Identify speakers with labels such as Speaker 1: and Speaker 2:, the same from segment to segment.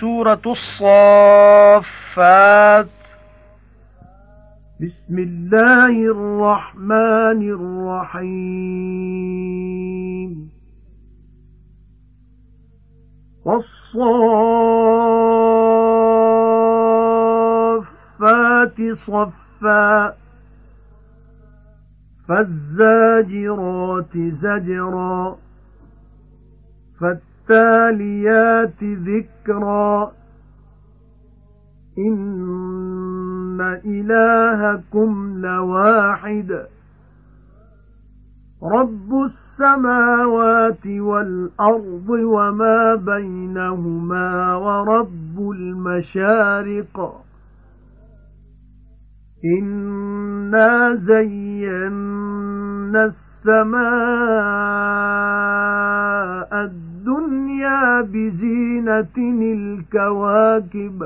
Speaker 1: سورة الصافات.
Speaker 2: بسم الله الرحمن الرحيم. والصافات صفا. فالزاجرات زجرا. فالتاليات ذكرا. إن إلهكم لواحد. رب السماوات والأرض وما بينهما ورب المشارق. إِنَّا زَيَّنَّا السَّمَاءَ الدُّنْيَا بِزِينَةٍ الْكَوَاكِبِ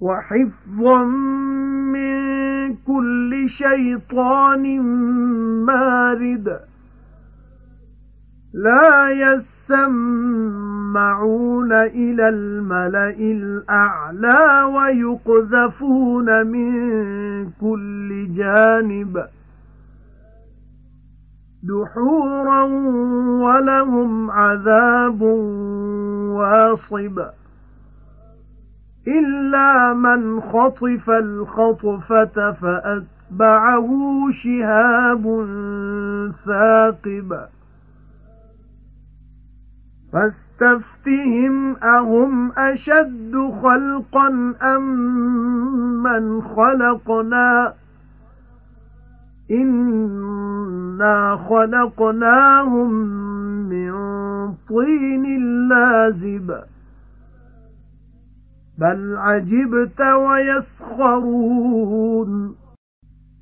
Speaker 2: وَحِفْظًا مِنْ كُلِّ شَيْطَانٍ مَارِدٍ لَا يَسَّمَّعُونَ إِلَى الْمَلَإِ الْأَعْلَى وَيُقْذَفُونَ مِنْ كُلِّ جَانِبٍ دُحُورًا وَلَهُمْ عَذَابٌ وَاصِبٌ. إِلَّا مَنْ خَطِفَ الْخَطْفَةَ فَأَتْبَعَهُ شِهَابٌ ثَاقِبٌ. فاستفتهم أهم أشد خلقا أم من خلقنا؟ إنا خلقناهم من طين لازب بل عجبت ويسخرون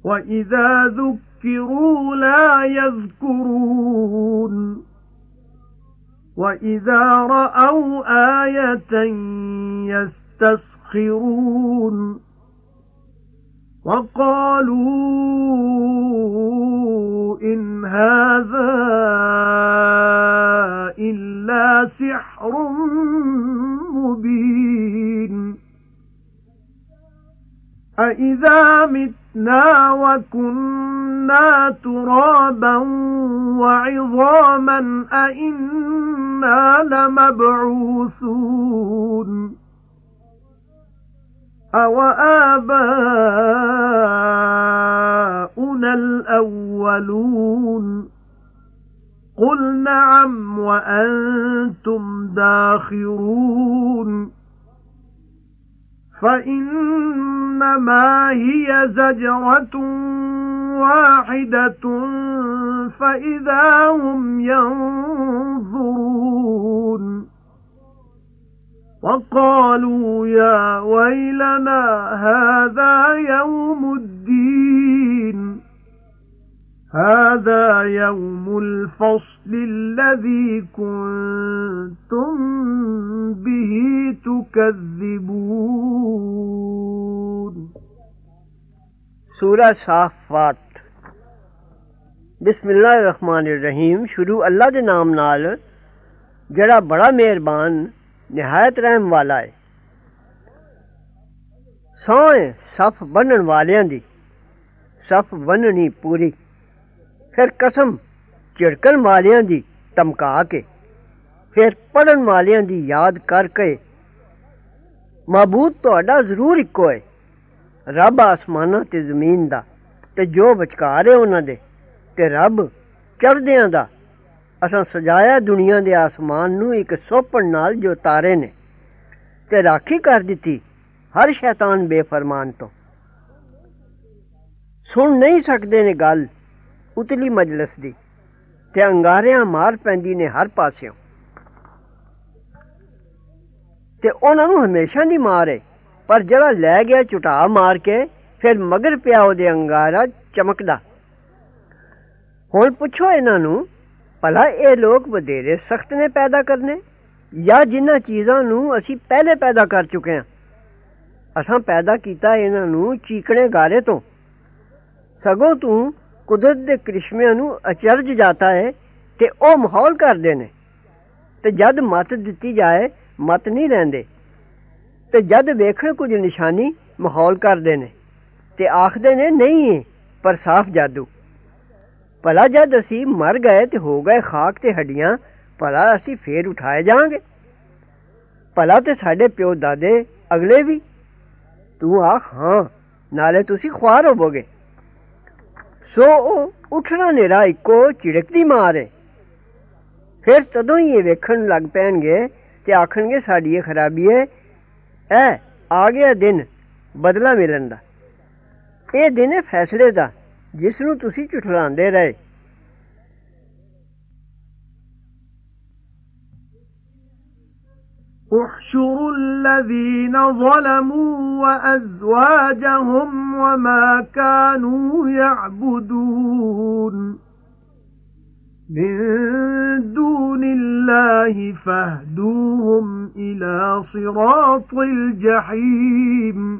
Speaker 2: وإذا ذكروا لا يذكرون وَإِذَا رَأَوْا آيَةً يَسْتَسْخِرُونَ وَقَالُوا إِنْ هَذَا إِلَّا سِحْرٌ مُبِينٌ. أَإِذَا مِتْنَا وَكُنَّا تُرَابًا وَعِظَامًا أَإِنَّا لَمَبْعُوثُونَ. أَوَ آبَاؤُنَا الْأَوَّلُونَ قُلْ نَعَمْ وَأَنْتُمْ دَاخِرُونَ فَإِنَّمَا هِيَ زَجْرَةٌ وَاحِدَةٌ فَإِذَا هُمْ يَنظُرُونَ وَقَالُوا يَا وَيْلَنَا هَذَا يَوْمُ الدِّينِ. هَذَا يَوْمُ الْفَصْلِ الَّذِي كُنتُم بِهِ تُكَذِّبُونَ.
Speaker 3: سورہ صافات. بسم اللہ الرحمن الرحیم. شروع اللہ دے نام نال. جڑا بڑا مہربان ਨਿਹਾਇਤ ਰਹਿਮ ਵਾਲਾ ਹੈ ਸੋਹਣੇ ਸਫ ਬੰਨਣ ਵਾਲਿਆਂ ਦੀ। ਸਫ ਬੰਨਣੀ ਪੂਰੀ। ਫਿਰ ਕਸਮ ਝਿੜਕਣ ਵਾਲਿਆਂ ਦੀ ਧਮਕਾ ਕੇ, ਫਿਰ ਪੜਨ ਵਾਲਿਆਂ ਦੀ ਯਾਦ ਕਰਕੇ ਮਾਬੂਦ ਤੁਹਾਡਾ ਜ਼ਰੂਰ ਇੱਕੋ ਹੈ ਰੱਬ ਆਸਮਾਨਾਂ ਤੇ ਜ਼ਮੀਨ ਦਾ ਤੇ ਜੋ ਵਿਚਕਾਰ ਹੈ ਉਹਨਾਂ ਦੇ, ਤੇ ਰੱਬ ਚੜਦਿਆਂ ਦਾ ਅਸਾਂ ਸਜਾਇਆ ਦੁਨੀਆ ਦੇ ਆਸਮਾਨ ਨੂੰ ਇੱਕ ਸੋਪਣ ਨਾਲ ਜੋ ਤਾਰੇ ਨੇ ਤੇ ਰਾਖੀ ਕਰ ਦਿੱਤੀ ਹਰ ਸ਼ੈਤਾਨ ਬੇਫਰਮਾਨ ਤੋਂ। ਸੁਣ ਨਹੀਂ ਸਕਦੇ ਨੇ ਗੱਲ ਉਤਲੀ ਮਜਲਿਸ ਦੀ ਤੇ ਅੰਗਾਰਿਆਂ ਮਾਰ ਪੈਂਦੀ ਨੇ ਹਰ ਪਾਸਿਓਂ। ਤੇ ਉਹਨਾਂ ਨੂੰ ਹਮੇਸ਼ਾ ਦੀ ਮਾਰ ਹੈ ਪਰ ਜਿਹੜਾ ਲੈ ਗਿਆ ਝੁਟਾ ਮਾਰ ਕੇ ਫਿਰ ਮਗਰ ਪਿਆ ਉਹਦੇ ਅੰਗਾਰਾ ਚਮਕਦਾ। ਹੁਣ ਪੁੱਛੋ ਇਹਨਾਂ ਨੂੰ ਭਲਾ ਇਹ ਲੋਕ ਵਧੇਰੇ ਸਖਤ ਨੇ ਪੈਦਾ ਕਰਨੇ? ਜਾਂ ਜਿਨ੍ਹਾਂ ਚੀਜ਼ਾਂ ਨੂੰ ਅਸੀਂ ਪਹਿਲੇ ਪੈਦਾ ਕਰ ਚੁੱਕੇ ਹਾਂ? ਅਸਾਂ ਪੈਦਾ ਕੀਤਾ ਇਹਨਾਂ ਨੂੰ ਚੀਕਣੇ ਗਾਰੇ ਤੋਂ। ਸਗੋਂ ਤੂੰ ਕੁਦਰਤ ਦੇ ਕ੍ਰਿਸ਼ਮਿਆਂ ਨੂੰ ਅਚਰਜ ਜਾਂਦਾ ਹੈ ਤੇ ਉਹ ਮਾਹੌਲ ਕਰਦੇ ਨੇ। ਤੇ ਜਦ ਮਤ ਦਿੱਤੀ ਜਾਏ, ਮਤ ਨਹੀਂ ਲੈਂਦੇ। ਤੇ ਜਦ ਵੇਖਣ ਕੁਝ ਨਿਸ਼ਾਨੀ ਮਾਹੌਲ ਕਰਦੇ ਨੇ। ਤੇ ਆਖਦੇ ਨੇ, ਨਹੀਂ, ਪਰ ਸਾਫ਼ ਜਾਦੂ। ਭਲਾ ਜਦ ਅਸੀਂ ਮਰ ਗਏ ਤੇ ਹੋ ਗਏ ਖਾਕ ਤੇ ਹੱਡੀਆਂ, ਭਲਾ ਅਸੀਂ ਫੇਰ ਉਠਾਏ ਜਾਾਂਗੇ ਭਲਾ ਤੇ ਸਾਡੇ ਪਿਓ ਦਾਦੇ ਅਗਲੇ ਵੀ? ਤੂੰ ਆਖ, ਹਾਂ, ਨਾਲੇ ਤੁਸੀਂ ਖੁਆਰ ਹੋਵੋਗੇ। ਸੋ ਉੱਠਣਾ ਨੇਰਾ ਇੱਕੋ ਝਿੜਕਦੀ ਮਾਰੇ ਫਿਰ ਤਦੋਂ ਹੀ ਇਹ ਵੇਖਣ ਲੱਗ ਪੈਣਗੇ ਤੇ ਆਖਣਗੇ ਸਾਡੀ ਇਹ ਖਰਾਬੀ ਹੈ ਐ ਆ ਗਿਆ ਦਿਨ ਬਦਲਾ ਮਿਲਣ ਦਾ। ਇਹ ਦਿਨ ਹੈ ਫੈਸਲੇ ਦਾ। ਜਿਸ ਨੂੰ ਤੁਸੀਂ ਝੁਠਲਾਉਂਦੇ ਰਹੇ
Speaker 2: احشروا الذين ظلموا وأزواجهم وما كانوا يعبدون من دون الله فاهدوهم إلى صراط الجحيم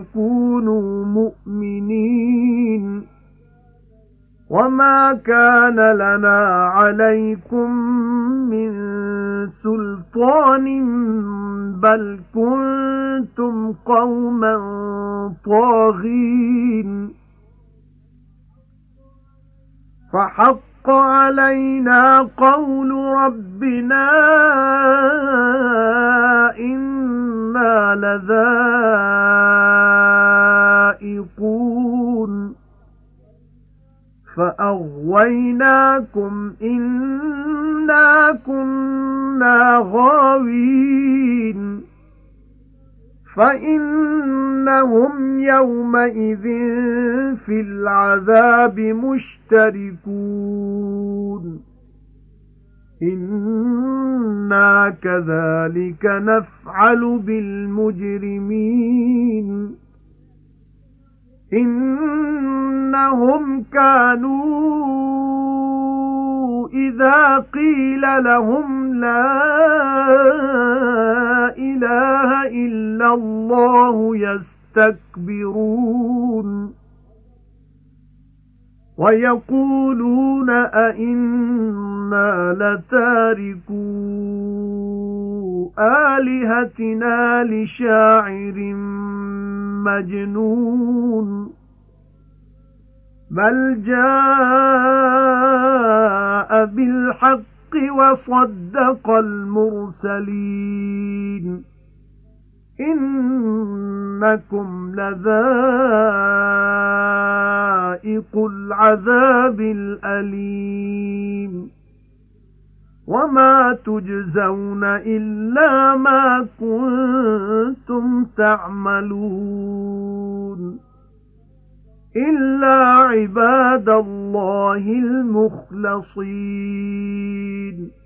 Speaker 2: تكونوا مؤمنين. وَمَا كَانَ لَنَا عَلَيْكُمْ مِنْ سُلْطَانٍ بَلْ كُنْتُمْ قَوْمًا طَاغِينَ. فَحَقَّ عَلَيْنَا قَوْلُ رَبِّنَا لَذَائِقُونَ فَأَغْوَيْنَاكُمْ إِنَّا كُنَّا غَاوِينَ. فَإِنَّهُمْ يَوْمَئِذٍ فِي الْعَذَابِ مُشْتَرِكُونَ. إِنَّا كَذَلِكَ نَفْعَلُ بِالْمُجْرِمِينَ إِنَّهُمْ كَانُوا إِذَا قِيلَ لَهُمْ لَا إِلَٰهَ إِلَّا اللَّهُ يَسْتَكْبِرُونَ وَيَقُولُونَ أَإِنَّا لَتَارِكُو آلِهَتِنَا لِشَاعِرٍ مَجْنُونٍ بَلْ جَاءَ بِالْحَقِّ وَصَدَّقَ الْمُرْسَلِينَ إِنَّكُمْ لَذَائِقُو الْعَذَابِ الْأَلِيمِ. وَمَا تُجْزَوْنَ إِلَّا مَا كُنتُمْ تَعْمَلُونَ. إِلَّا عِبَادَ اللَّهِ الْمُخْلَصِينَ.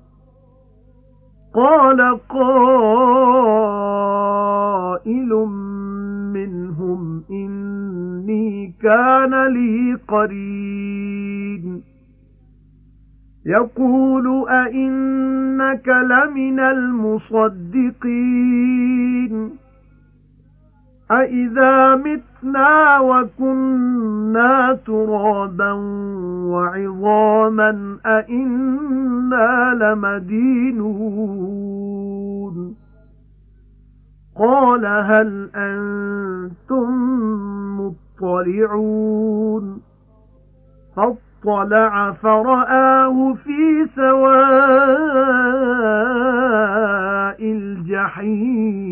Speaker 2: قال قائل منهم إني كان لي قرين. يقول أئنك لمن المصدقين. أَإِذَا مِتْنَا وَكُنَّا تُرَابًا وَعِظَامًا أَإِنَّا لَمَدِينُونَ قَالَ هَلْ أَنْتُمْ مُطَّلِعُونَ فَاطَّلَعَ فَرَآهُ فِي سَوَاءِ الْجَحِيمِ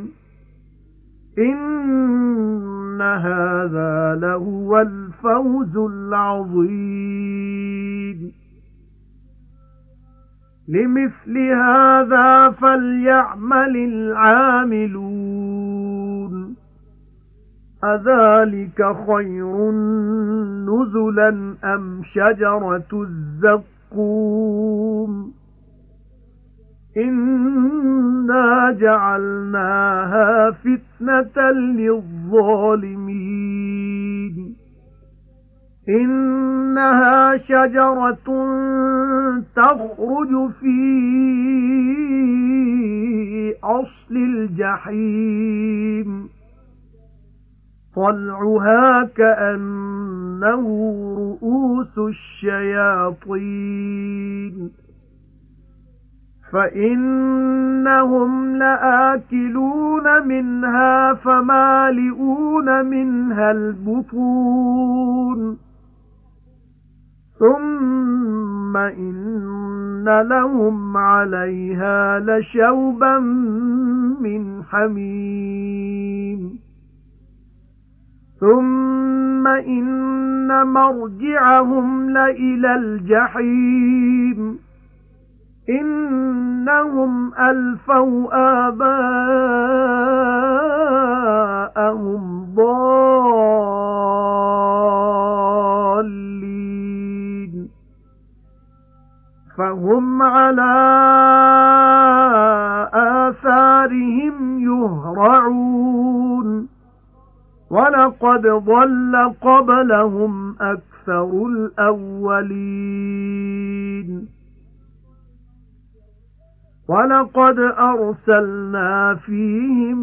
Speaker 2: إِنَّ هَذَا لَهُوَ الْفَوْزُ الْعَظِيمُ. لِمِثْلِ هَذَا فَلْيَعْمَلِ الْعَامِلُونَ. أَذَلِكَ خَيْرٌ نُزُلًا أَمْ شَجَرَةُ الزَّقُّومِ؟ إِنَّا جَعَلْنَاهَا فِتْنَةً لِلظَّالِمِينَ إِنَّهَا شَجَرَةٌ تَخْرُجُ فِي أَصْلِ الْجَحِيمِ طَلْعُهَا كَأَنَّهُ رُءُوسُ الشَّيَاطِينِ فَإِنَّهُمْ لَآكِلُونَ مِنْهَا فَمَالِئُونَ مِنْهَا الْبُطُونَ. ثُمَّ إِنَّ لَهُمْ عَلَيْهَا لَشَوْبًا مِنْ حَمِيمٍ. ثُمَّ إِنَّ مَرْجِعَهُمْ لَإِلَى الْجَحِيمِ. إِنَّهُمْ أَلْفَوْا آبَاءَهُمْ ضَالِّينَ. فَهُمْ عَلَى آثَارِهِمْ يُهْرَعُونَ. وَلَقَدْ ضَلَّ قَبْلَهُمْ أَكْثَرُ الْأَوَّلِينَ. وَلَقَدْ أَرْسَلْنَا فِيهِم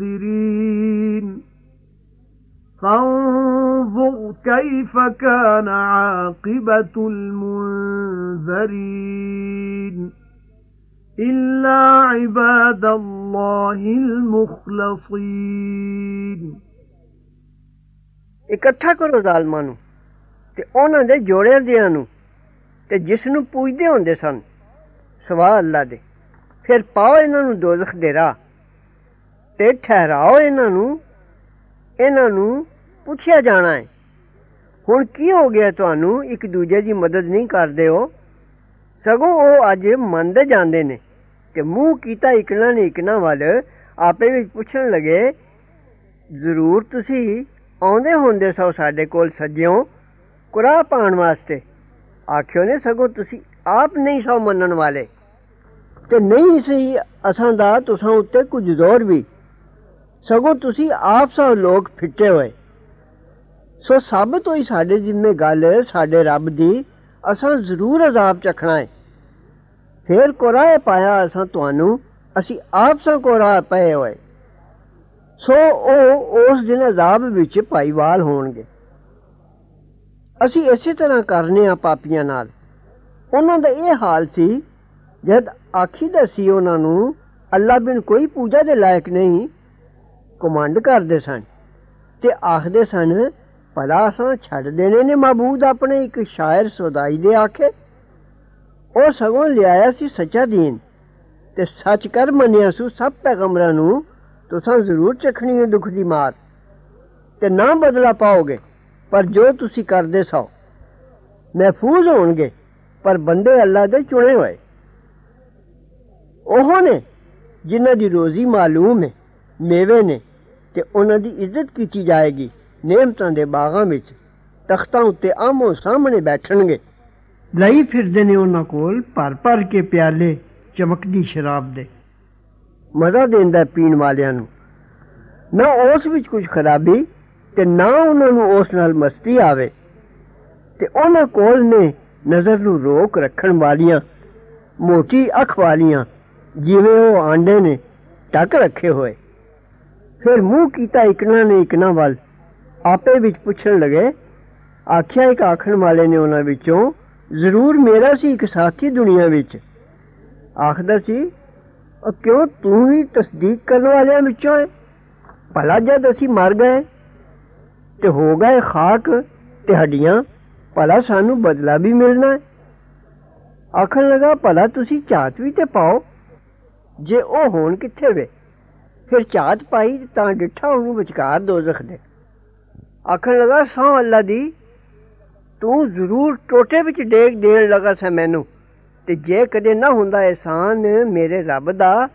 Speaker 2: مُنذِرِينَ فَانظُرْ كَيْفَ كَانَ عَاقِبَةُ الْمُنذَرِينَ إِلَّا عِبَادَ اللَّهِ الْمُخْلَصِينَ
Speaker 3: ਇਕੱਠਾ ਕਰੋ ਜ਼ਾਲਮਾਂ ਨੂੰ ਤੇ ਉਹਨਾਂ ਦੇ ਜੋੜਿਆਂ ਦਿਆਂ ਨੂੰ ਤੇ ਜਿਸ ਨੂੰ ਪੂਜਦੇ ਹੁੰਦੇ ਸਨ ਸਵਾ ਅੱਲਾ ਦੇ। ਫਿਰ ਪਾਓ ਇਹਨਾਂ ਨੂੰ ਦੋਜ਼ਖ ਦੇ ਰਾਹ ਤੇ ਠਹਿਰਾਓ ਇਹਨਾਂ ਨੂੰ ਇਹਨਾਂ ਨੂੰ ਪੁੱਛਿਆ ਜਾਣਾ ਹੈ। ਹੁਣ ਕੀ ਹੋ ਗਿਆ ਤੁਹਾਨੂੰ? ਇੱਕ ਦੂਜੇ ਦੀ ਮਦਦ ਨਹੀਂ ਕਰਦੇ ਹੋ। ਸਗੋਂ ਉਹ ਅੱਜ ਮੰਨਦੇ ਜਾਂਦੇ ਨੇ ਤੇ ਮੂੰਹ ਕੀਤਾ ਇਕਣਾ ਨਹੀਂ ਇਕਣਾ ਵੱਲ, ਆਪੇ ਵਿੱਚ ਪੁੱਛਣ ਲਗੇ, ਜ਼ਰੂਰ ਤੁਸੀਂ ਆਉਂਦੇ ਹੁੰਦੇ ਸੋ ਸਾਡੇ ਕੋਲ ਸੱਜਿਓ, ਕੁਰਾਹ ਪਾਣ ਵਾਸਤੇ। ਆਖਿਓ ਨੇ, ਸਗੋਂ ਤੁਸੀਂ ਆਪ ਨਹੀਂ ਸੋ ਮੰਨਣ ਵਾਲੇ। ਤੇ ਨਹੀਂ ਸੀ, ਅਸਾਂ ਦਾ ਤੁਸਾਂ ਉੱਤੇ ਕੁਝ ਜ਼ੋਰ ਵੀ। ਸਗੋਂ ਤੁਸੀਂ ਆਪ ਸਭ ਲੋਕ ਫਿੱਟੇ ਹੋਏ। ਸੋ ਸਾਬਤ ਹੋਈ ਸਾਡੇ ਜਿੰਮੇ ਗੱਲ ਸਾਡੇ ਰੱਬ ਦੀ, ਅਸਾਂ ਜ਼ਰੂਰ ਅਜ਼ਾਬ ਚਖਣਾ ਹੈ ਫੇਰ ਕੋਰਾਏ ਪਾਇਆ ਅਸਾਂ ਤੁਹਾਨੂੰ, ਅਸੀਂ ਆਪ ਸਭ ਕੋਰਾ ਪਏ ਹੋਏ। ਸੋ ਉਹ ਉਸ ਦਿਨ ਅਜ਼ਾਬ ਵਿੱਚ ਭਾਈਵਾਲ ਹੋਣਗੇ। ਅਸੀਂ ਇਸੇ ਤਰ੍ਹਾਂ ਕਰਨੇ ਆ ਪਾਪੀਆਂ ਨਾਲ। ਉਹਨਾਂ ਦਾ ਇਹ ਹਾਲ ਸੀ, ਜਦ ਆਖੀਦਾ ਸੀ ਉਹਨਾਂ ਨੂੰ, ਅੱਲਾ ਬਿਨ ਕੋਈ ਪੂਜਾ ਦੇ ਲਾਇਕ ਨਹੀਂ, ਕਮਾਂਡ ਕਰਦੇ ਸਨ ਤੇ ਆਖਦੇ ਸਨ, ਭਲਾ ਅਸਾਂ ਛੱਡ ਦੇਣੇ ਨੇ ਮਾਬੂਦ ਆਪਣੇ ਇੱਕ ਸ਼ਾਇਰ ਸੁਦਾਈ ਦੇ ਆਖੇ। ਉਹ ਸਗੋਂ ਲਿਆਇਆ ਸੀ ਸੱਚਾ ਦੀਨ ਤੇ ਸੱਚ ਕਰ ਮੰਨਿਆ ਸੂ ਸਭ ਪੈਗੰਬਰਾਂ ਨੂੰ, ਤੁਸੀਂ ਜ਼ਰੂਰ ਚਖਣੀ ਹੈ ਦੁੱਖ ਦੀ ਮਾਰ ਤੇ ਨਾ ਬਦਲਾ ਪਾਓਗੇ, ਪਰ ਜੋ ਤੁਸੀਂ ਕਰਦੇ ਸੋ ਮਹਿਫੂਜ਼ ਹੋਣਗੇ, ਪਰ ਬੰਦੇ ਅੱਲਾ ਦੇ ਚੁਣੇ ਹੋਏ। ਉਹ ਨੇ ਜਿਨ੍ਹਾਂ ਦੀ ਰੋਜ਼ੀ ਮਾਲੂਮ ਹੈ ਮੇਵੇ ਨੇ ਤੇ ਉਹਨਾਂ ਦੀ ਇੱਜ਼ਤ ਕੀਤੀ ਜਾਏਗੀ। ਨੇਮਤਾਂ ਦੇ ਬਾਗਾਂ ਵਿੱਚ ਤਖਤਾਂ ਉੱਤੇ ਆਮੋ ਸਾਹਮਣੇ ਬੈਠਣਗੇ। ਲਈ ਫਿਰਦੇ ਨੇ ਉਹਨਾਂ ਕੋਲ ਭਰ ਭਰ ਕੇ ਪਿਆਲੇ ਚਮਕਦੀ ਸ਼ਰਾਬ ਦੇ। ਮਜ਼ਾ ਦਿੰਦਾ ਪੀਣ ਵਾਲਿਆਂ ਨੂੰ। ਨਾ ਉਸ ਵਿੱਚ ਕੁਝ ਖਰਾਬੀ ਤੇ ਨਾ ਉਹਨਾਂ ਨੂੰ ਉਸ ਨਾਲ ਮਸਤੀ ਆਵੇ। ਤੇ ਉਹਨਾਂ ਕੋਲ ਨੇ ਨਜ਼ਰ ਨੂੰ ਰੋਕ ਰੱਖਣ ਵਾਲੀਆਂ ਮੋਟੀ ਅੱਖ ਵਾਲੀਆਂ ਜਿਵੇਂ ਉਹ ਆਂਡੇ ਨੇ ਟੱਕ ਰੱਖੇ ਹੋਏ ਫਿਰ ਮੂੰਹ ਕੀਤਾ ਇਕਨਾ ਨੇ ਇਕਨਾ ਵੱਲ ਆਪੇ ਵਿੱਚ ਪੁੱਛਣ ਲਗੇ ਆਖਿਆ ਇੱਕ ਆਖਣ ਵਾਲੇ ਨੇ ਉਹਨਾਂ ਵਿੱਚੋਂ ਜ਼ਰੂਰ ਮੇਰਾ ਸੀ ਇੱਕ ਸਾਥੀ ਦੁਨੀਆ ਵਿੱਚ ਆਖਦਾ ਸੀ ਕਿਉਂ ਤੂੰ ਵੀ ਤਸਦੀਕ ਕਰਨ ਵਾਲਿਆਂ ਵਿੱਚੋਂ ਹੈ ਭਲਾ ਜਦ ਅਸੀਂ ਮਰ ਗਏ ਤੇ ਹੋ ਗਏ ਖਾਕ ਤੇ ਹੱਡੀਆਂ ਭਲਾ ਸਾਨੂੰ ਬਦਲਾ ਵੀ ਮਿਲਣਾ ਹੈ ਆਖਣ ਲਗਾ ਭਲਾ ਤੁਸੀਂ ਝਾਤ ਵੀ ਤੇ ਪਾਓ ਜੇ ਉਹ ਹੋਣ ਕਿੱਥੇ ਵੇ? ਫਿਰ ਝਾਤ ਪਾਈ ਤਾਂ ਡਿੱਠਾ ਉਹਨੂੰ ਵਿਚਕਾਰ ਦੋਜ਼ਖ ਦੇ। ਆਖਣ ਲਗਾ, ਸੌ ਅੱਲਾ ਦੀ, ਤੂੰ ਜ਼ਰੂਰ ਟੋਟੇ ਵਿੱਚ ਡੇਗ ਦੇਣ ਲਗਾ ਸੈ ਮੈਨੂੰ। ਤੇ ਜੇ ਕਦੇ ਨਾ ਹੁੰਦਾ ਇਹਸਾਨ ਮੇਰੇ ਰੱਬ ਦਾ,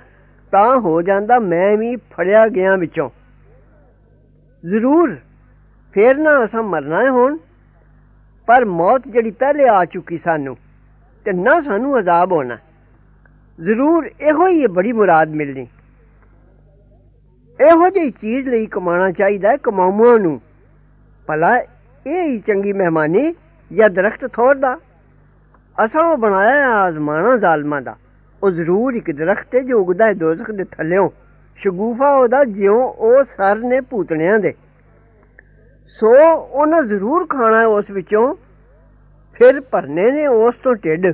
Speaker 3: ਤਾਂ ਹੋ ਜਾਂਦਾ ਮੈਂ ਵੀ ਫੜਿਆ ਗਿਆ ਵਿੱਚੋਂ। ਜ਼ਰੂਰ, ਫੇਰ ਨਾ ਅਸਾਂ ਮਰਨਾ ਹੈ ਹੁਣ। ਪਰ ਮੌਤ ਜਿਹੜੀ ਪਹਿਲੇ ਆ ਚੁੱਕੀ ਸਾਨੂੰ, ਤੇ ਨਾ ਸਾਨੂੰ ਅਜ਼ਾਬ ਹੋਣਾ। ਜ਼ਰੂਰ ਇਹੋ ਹੀ ਬੜੀ ਮੁਰਾਦ ਮਿਲਣੀ। ਇਹੋ ਜਿਹੀ ਚੀਜ਼ ਲਈ ਕਮਾਣਾ ਚਾਹੀਦਾ ਹੈ ਕਮਾਉਆਂ ਨੂੰ। ਭਲਾ ਇਹ ਹੀ ਚੰਗੀ ਮਹਿਮਾਨੀ ਜਾਂ ਦਰਖਤ ਥੋੜਦਾ। ਅਸਾਂ ਉਹ ਬਣਾਇਆ ਆਜ਼ਮਾਨਾ ਜ਼ਾਲਮਾਂ ਦਾ। ਉਹ ਜ਼ਰੂਰ ਇੱਕ ਦਰਖਤ ਹੈ ਜੋ ਉਗਦਾ ਹੈ ਦੋਜ਼ਖ ਦੇ ਥੱਲਿਓਂ। ਸ਼ਗੂਫਾ ਉਹਦਾ ਜਿਉਂ ਉਹ ਸਰ ਨੇ ਪੂਤਣਿਆਂ ਦੇ। ਸੋ ਉਹਨਾਂ ਜ਼ਰੂਰ ਖਾਣਾ ਉਸ ਵਿੱਚੋਂ। ਫਿਰ ਭਰਨੇ ਨੇ ਉਸ ਤੋਂ ਢਿੱਡ।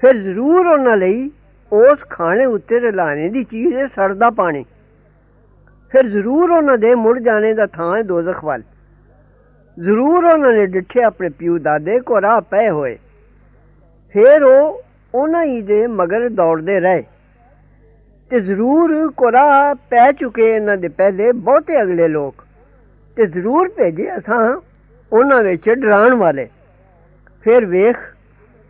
Speaker 3: ਫਿਰ ਜ਼ਰੂਰ ਉਹਨਾਂ ਲਈ ਉਸ ਖਾਣੇ ਉੱਤੇ ਰਲਾਣੇ ਦੀ ਚੀਜ਼ ਹੈ ਸਰਦਾ ਪਾਣੀ। ਫਿਰ ਜ਼ਰੂਰ ਉਹਨਾਂ ਦੇ ਮੁੜ ਜਾਣੇ ਦਾ ਥਾਂ ਹੈ ਦੋਜ਼ਖ ਵੱਲ। ਜ਼ਰੂਰ ਉਹਨਾਂ ਨੇ ਡਿੱਠੇ ਆਪਣੇ ਪਿਓ ਦਾਦੇ ਕੋ ਰਾਹ ਪਏ ਹੋਏ। ਫਿਰ ਉਹ ਉਹਨਾਂ ਹੀ ਦੇ ਮਗਰ ਦੌੜਦੇ ਰਹੇ। ਤੇ ਜ਼ਰੂਰ ਕੋਰਾ ਪੈ ਚੁਕੇ ਇਹਨਾਂ ਦੇ ਪਹਿਲੇ ਬਹੁਤੇ ਅਗਲੇ ਲੋਕ। ਤੇ ਜ਼ਰੂਰ ਭੇਜੇ ਅਸਾਂ ਉਹਨਾਂ ਵਿੱਚ ਡਰਾਉਣ ਵਾਲੇ। ਫਿਰ ਵੇਖ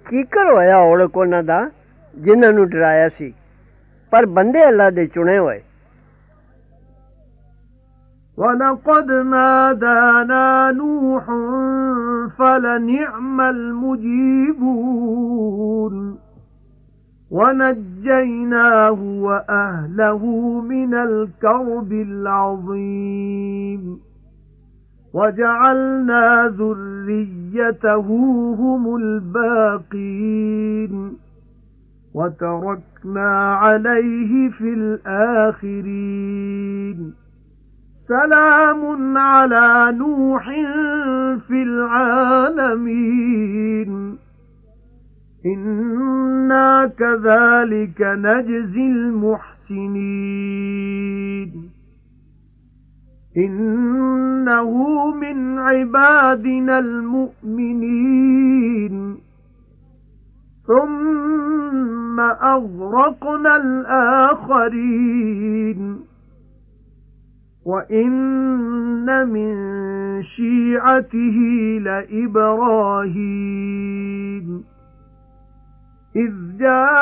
Speaker 3: ਕੀ ਕਰ ਹੋਇਆ ਔਲਕ ਉਹਨਾਂ ਦਾ। ਜਿਨ੍ਹਾਂ ਨੂੰ ਡਰਾਇਆ ਸੀ। ਪਰ ਬੰਦੇ ਅੱਲਾ ਦੇ ਚੁਣੇ ਹੋਏ।
Speaker 2: وَلَقَدْ نَادَانَا نُوحٌ فَلَنِعْمَ الْمُجِيبُونَ وَنَجَّيْنَاهُ وَأَهْلَهُ مِنَ الْكَرْبِ الْعَظِيمِ وَجَعَلْنَا ذُرِّيَّتَهُ هُمُ الْبَاقِينَ وَتَرَكْنَا عَلَيْهِ فِي الْآخِرِينَ. سَلَامٌ عَلَى نُوحٍ فِي الْعَالَمِينَ. إِنَّا كَذَلِكَ نَجْزِي الْمُحْسِنِينَ. إِنَّهُ مِنْ عِبَادِنَا الْمُؤْمِنِينَ. ثُمَّ أَغْرَقْنَا الْآخَرِينَ. وَإِنَّ مِن شِيعَتِهِ لَإِبْرَاهِيمَ. إِذْ جَاءَ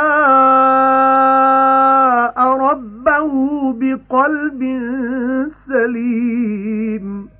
Speaker 2: رَبَّهُ بِقَلْبٍ سَلِيمٍ.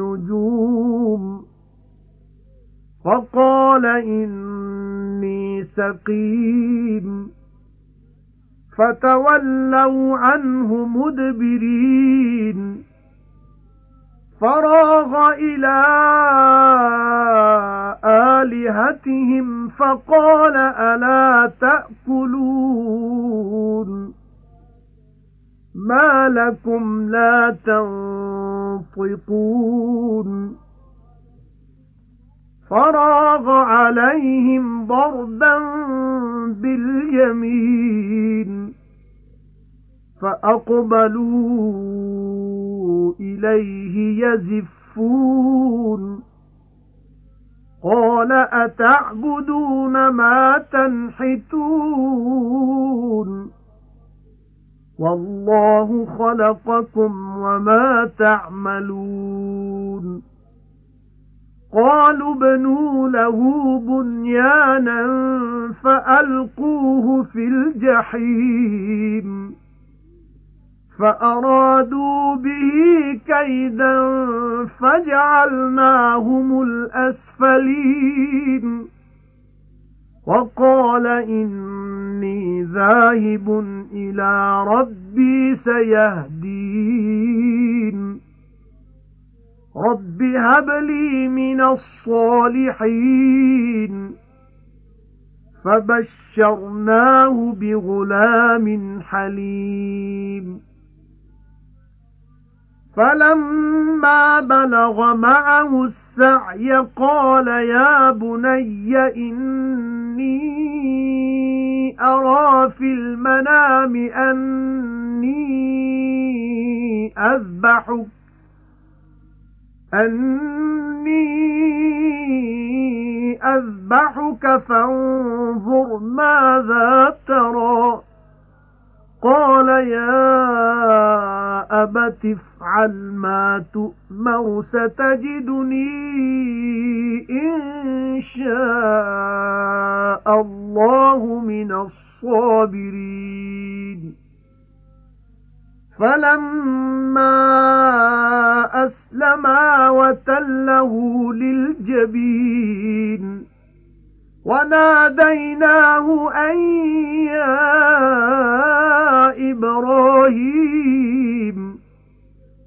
Speaker 2: النُّجُومِ. فَقَالَ إِنِّي سَقِيمٌ. فَتَوَلَّوْا عَنْهُ مُدْبِرِينَ. فَرَاغَ إِلَى آلِهَتِهِمْ فَقَالَ أَلَا تَأْكُلُونَ. مَا لَكُمْ لَا تَنطِقُونَ. فَرَاغَ عَلَيْهِمْ ضَرْبًا بِالْيَمِينِ فَأَقْبَلُوا إِلَيْهِ يَزِفُّونَ. قَالَ أَتَعْبُدُونَ مَا تَنْحِتُونَ؟ وَاللَّهُ خَلَقَكُمْ وَمَا تَعْمَلُونَ. قَالُوا ابْنُوا لَهُ بُنْيَانًا فَأَلْقُوهُ فِي الْجَحِيمِ. فَأَرَادُوا بِهِ كَيْدًا فَجَعَلْنَاهُمُ الْأَسْفَلِينَ. وَقَالَ إِنِّي ذَاهِبٌ إِلَى رَبِّي سَيَهْدِينِ. رَبِّ هَبْ لِي مِنَ الصَّالِحِينَ. فَبَشَّرْنَاهُ بِغُلَامٍ حَلِيمٍ. فَلَمَّا بَلَغَ مَعَهُ السَّعْيَ قَالَ يَا بُنَيَّ إِنِّي أَرَى فِي الْمَنَامِ أَنِّي أَذْبَحُكَ أَنِّي أَذْبَحُكَ فَانظُرْ مَاذَا تَرَى. قَالَ يَا أَبَتِ افْعَلْ مَا تُؤْمَرُ سَتَجِدُنِي إِن شَاءَ اللَّهُ مِنَ الصَّابِرِينَ. فَلَمَّا أَسْلَمَا وَتَلَّهُ لِلْجَبِينِ وَنَادَيْنَاهُ أَن يَا إِبْرَاهِيمُ